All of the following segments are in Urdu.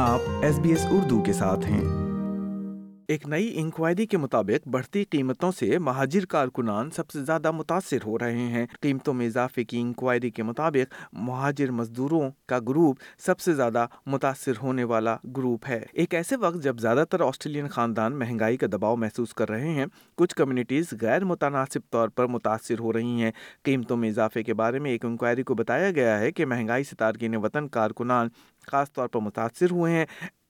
آپ ایس بی ایس اردو کے ساتھ ہیں ایک نئی انکوائری کے مطابق بڑھتی قیمتوں سے مہاجر کارکنان سب سے زیادہ متاثر ہو رہے ہیں قیمتوں میں اضافے کی انکوائری کے مطابق مہاجر مزدوروں کا گروپ سب سے زیادہ متاثر ہونے والا گروپ ہے ایک ایسے وقت جب زیادہ تر آسٹریلین خاندان مہنگائی کا دباؤ محسوس کر رہے ہیں کچھ کمیونٹیز غیر متناسب طور پر متاثر ہو رہی ہیں قیمتوں میں اضافے کے بارے میں ایک انکوائری کو بتایا گیا ہے کہ مہنگائی تارکین وطن کارکنان خاص طور پر متاثر ہوئے ہیں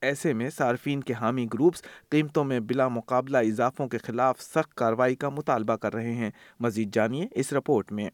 ایسے میں صارفین کے حامی گروپس قیمتوں میں بلا مقابلہ اضافوں کے خلاف سخت کارروائی کا مطالبہ کر رہے ہیں مزید جانیے اس رپورٹ میں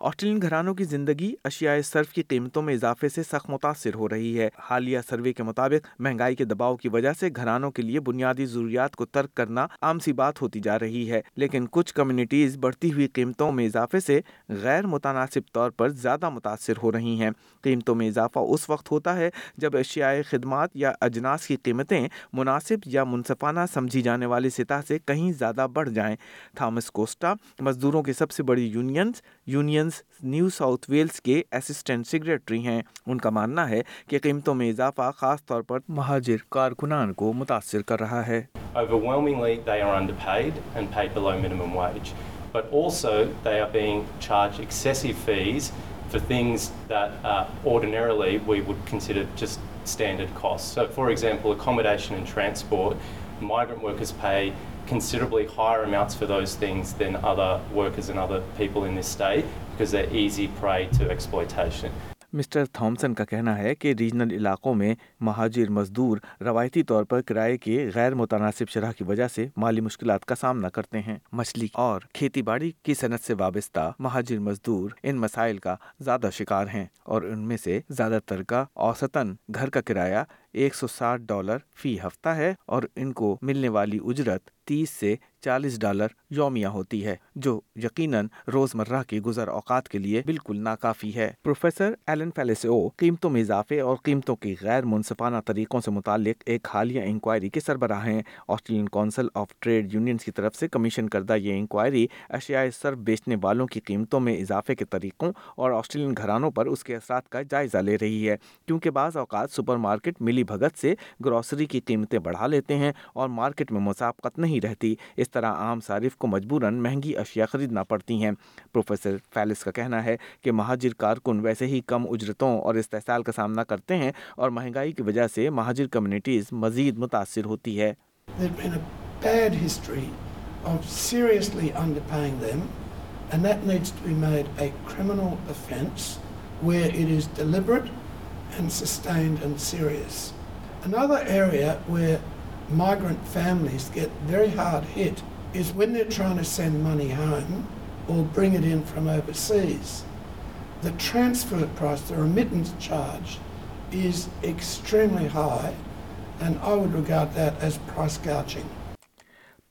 آسٹریلین گھرانوں کی زندگی اشیاء صرف کی قیمتوں میں اضافے سے سخت متاثر ہو رہی ہے حالیہ سروے کے مطابق مہنگائی کے دباؤ کی وجہ سے گھرانوں کے لیے بنیادی ضروریات کو ترک کرنا عام سی بات ہوتی جا رہی ہے لیکن کچھ کمیونٹیز بڑھتی ہوئی قیمتوں میں اضافے سے غیر متناسب طور پر زیادہ متاثر ہو رہی ہیں قیمتوں میں اضافہ اس وقت ہوتا ہے جب اشیاء خدمات یا اجناس کی قیمتیں مناسب یا منصفانہ سمجھی جانے والی سطح سے کہیں زیادہ بڑھ جائیں تھامس کوسٹا مزدوروں کی سب سے بڑی یونینز یونین ڈیلنز نیو ساؤتھ ویلز کے اسسٹنٹ سیکرٹری ہیں ان کا ماننا ہے کہ قیمتوں میں اضافہ خاص طور پر مہاجر کارکنان کو متاثر کر رہا ہے but also they are being charged excessive fees for things that uh, ordinarily we would consider just standard costs. So, for example, accommodation and transport, migrant workers pay considerably higher amounts for those things than other workers and other people in this state because they're easy prey to exploitation. Mister Thomson کا کہنا ہے کہ ریجنل علاقوں میں مہاجر مزدور روایتی طور پر کرائے کے غیر متناسب شرح کی وجہ سے مالی مشکلات کا سامنا کرتے ہیں مچھلی اور کھیتی باڑی کی صنعت سے وابستہ مہاجر مزدور ان مسائل کا زیادہ شکار ہیں اور ان میں سے زیادہ تر کا اوسطاً گھر کا کرایہ ایک سو ساٹھ ڈالر فی ہفتہ ہے اور ان کو ملنے والی اجرت تیس سے چالیس ڈالر یومیہ ہوتی ہے جو یقیناً روز مرہ کے گزر اوقات کے لیے بالکل ناکافی ہے پروفیسر ایلن فیلسو قیمتوں میں اضافے اور قیمتوں کی غیر منصفانہ طریقوں سے متعلق ایک حالیہ انکوائری کے سربراہ ہیں Australian council of trade unions کی طرف سے کمیشن کردہ یہ انکوائری اشیاء سرف بیچنے والوں کی قیمتوں میں اضافے کے طریقوں اور آسٹریلین گھرانوں پر اس کے اثرات کا جائزہ لے رہی ہے کیونکہ بعض اوقات سپر مارکیٹ ملی بھگت سے گروسری کی قیمتیں بڑھا لیتے ہیں اور مارکیٹ میں مسابقت نہیں رہتی اس طرح عام صارف کو مجبوراً مہنگی اشیاء خریدنا پڑتی ہیں پروفیسر فیلس کا کہنا ہے کہ مہاجر کارکن ویسے ہی کم اجرتوں اور استحصال کا سامنا کرتے ہیں اور مہنگائی کی وجہ سے مہاجر کمیونٹیز مزید متاثر ہوتی ہے and that needs to be made a criminal offence where it is deliberate in sustain serious and a irate way migrant families get very hard hit as with from the seen money hand or bring it in from overseas the threats falls they're made in charge extremely high and oh would get that as far as کی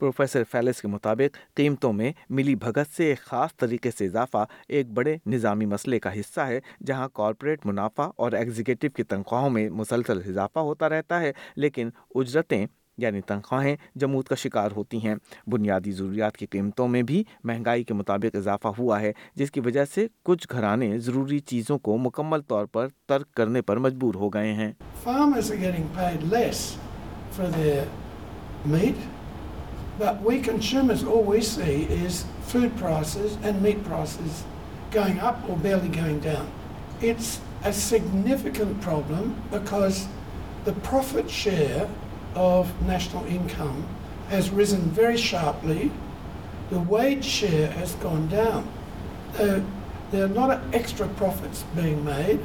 پروفیسر فیلس کے مطابق قیمتوں میں ملی بھگت سے ایک خاص طریقے سے اضافہ ایک بڑے نظامی مسئلے کا حصہ ہے جہاں کارپوریٹ منافع اور ایگزیکٹو کی تنخواہوں میں مسلسل اضافہ ہوتا رہتا ہے لیکن اجرتیں یعنی تنخواہیں جمود کا شکار ہوتی ہیں بنیادی ضروریات کی قیمتوں میں بھی مہنگائی کے مطابق اضافہ ہوا ہے جس کی وجہ سے کچھ گھرانے ضروری چیزوں کو مکمل طور پر ترک کرنے پر مجبور ہو گئے ہیں But we consumers, all we see is food prices and meat prices going up or barely going down. It's a significant problem because the profit share of national income has risen very sharply. The wage share has gone down. There are a lot of extra profits being made,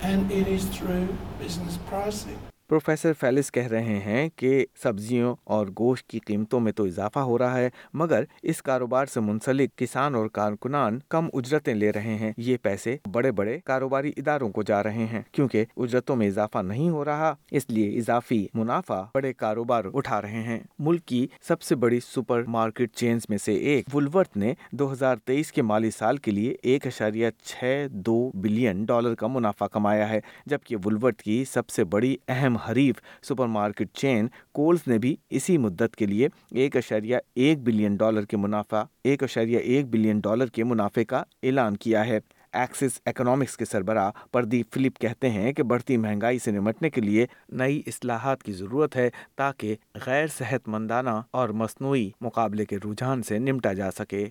and it is through business pricing. Professor Fels کہہ رہے ہیں کہ سبزیوں اور گوشت کی قیمتوں میں تو اضافہ ہو رہا ہے مگر اس کاروبار سے منسلک کسان اور کارکنان کم اجرتیں لے رہے ہیں یہ پیسے بڑے بڑے کاروباری اداروں کو جا رہے ہیں کیونکہ اجرتوں میں اضافہ نہیں ہو رہا اس لیے اضافی منافع بڑے کاروبار اٹھا رہے ہیں ملک کی سب سے بڑی سپر مارکیٹ چینز میں سے ایک ولورت نے دو ہزار تیئیس کے مالی سال کے لیے ایک اشاریہ چھ دو بلین ڈالر کا منافع کمایا ہے جبکہ ولورت کی سب سے بڑی اہم حریف سپر مارکٹ چین کولز نے بھی اسی مدت کے لیے ایک اشاریہ ایک بلین ڈالر کے منافع ایک اشاریہ ایک بلین ڈالر کے منافع کا اعلان کیا ہے ایکسس اکنامکس کے سربراہ پردیپ فلپ کہتے ہیں کہ بڑھتی مہنگائی سے نمٹنے کے لیے نئی اصلاحات کی ضرورت ہے تاکہ غیر صحت مندانہ اور مصنوعی مقابلے کے رجحان سے نمٹا جا سکے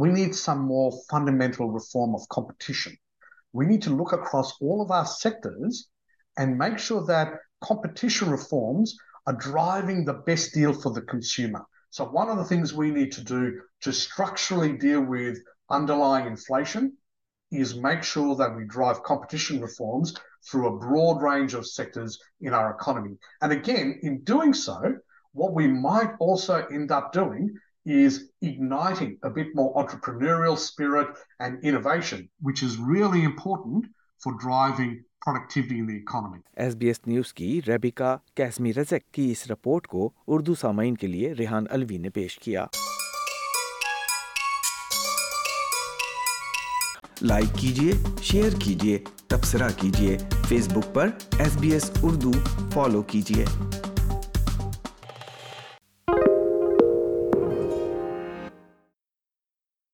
we need some more fundamental reform of competition we need to look across structurally deal ونڈرشن sure drive competition reforms through broad range of sectors and again انگ sir what we my also is is igniting a bit more entrepreneurial spirit and innovation, which really important for driving productivity in the economy. ریبا کی اس رپورٹ کو اردو سامعین کے لیے ریحان الوی نے پیش کیا لائک کیجیے شیئر کیجیے تبصرہ کیجیے فیس بک پر S B S Urdu follow کیجیے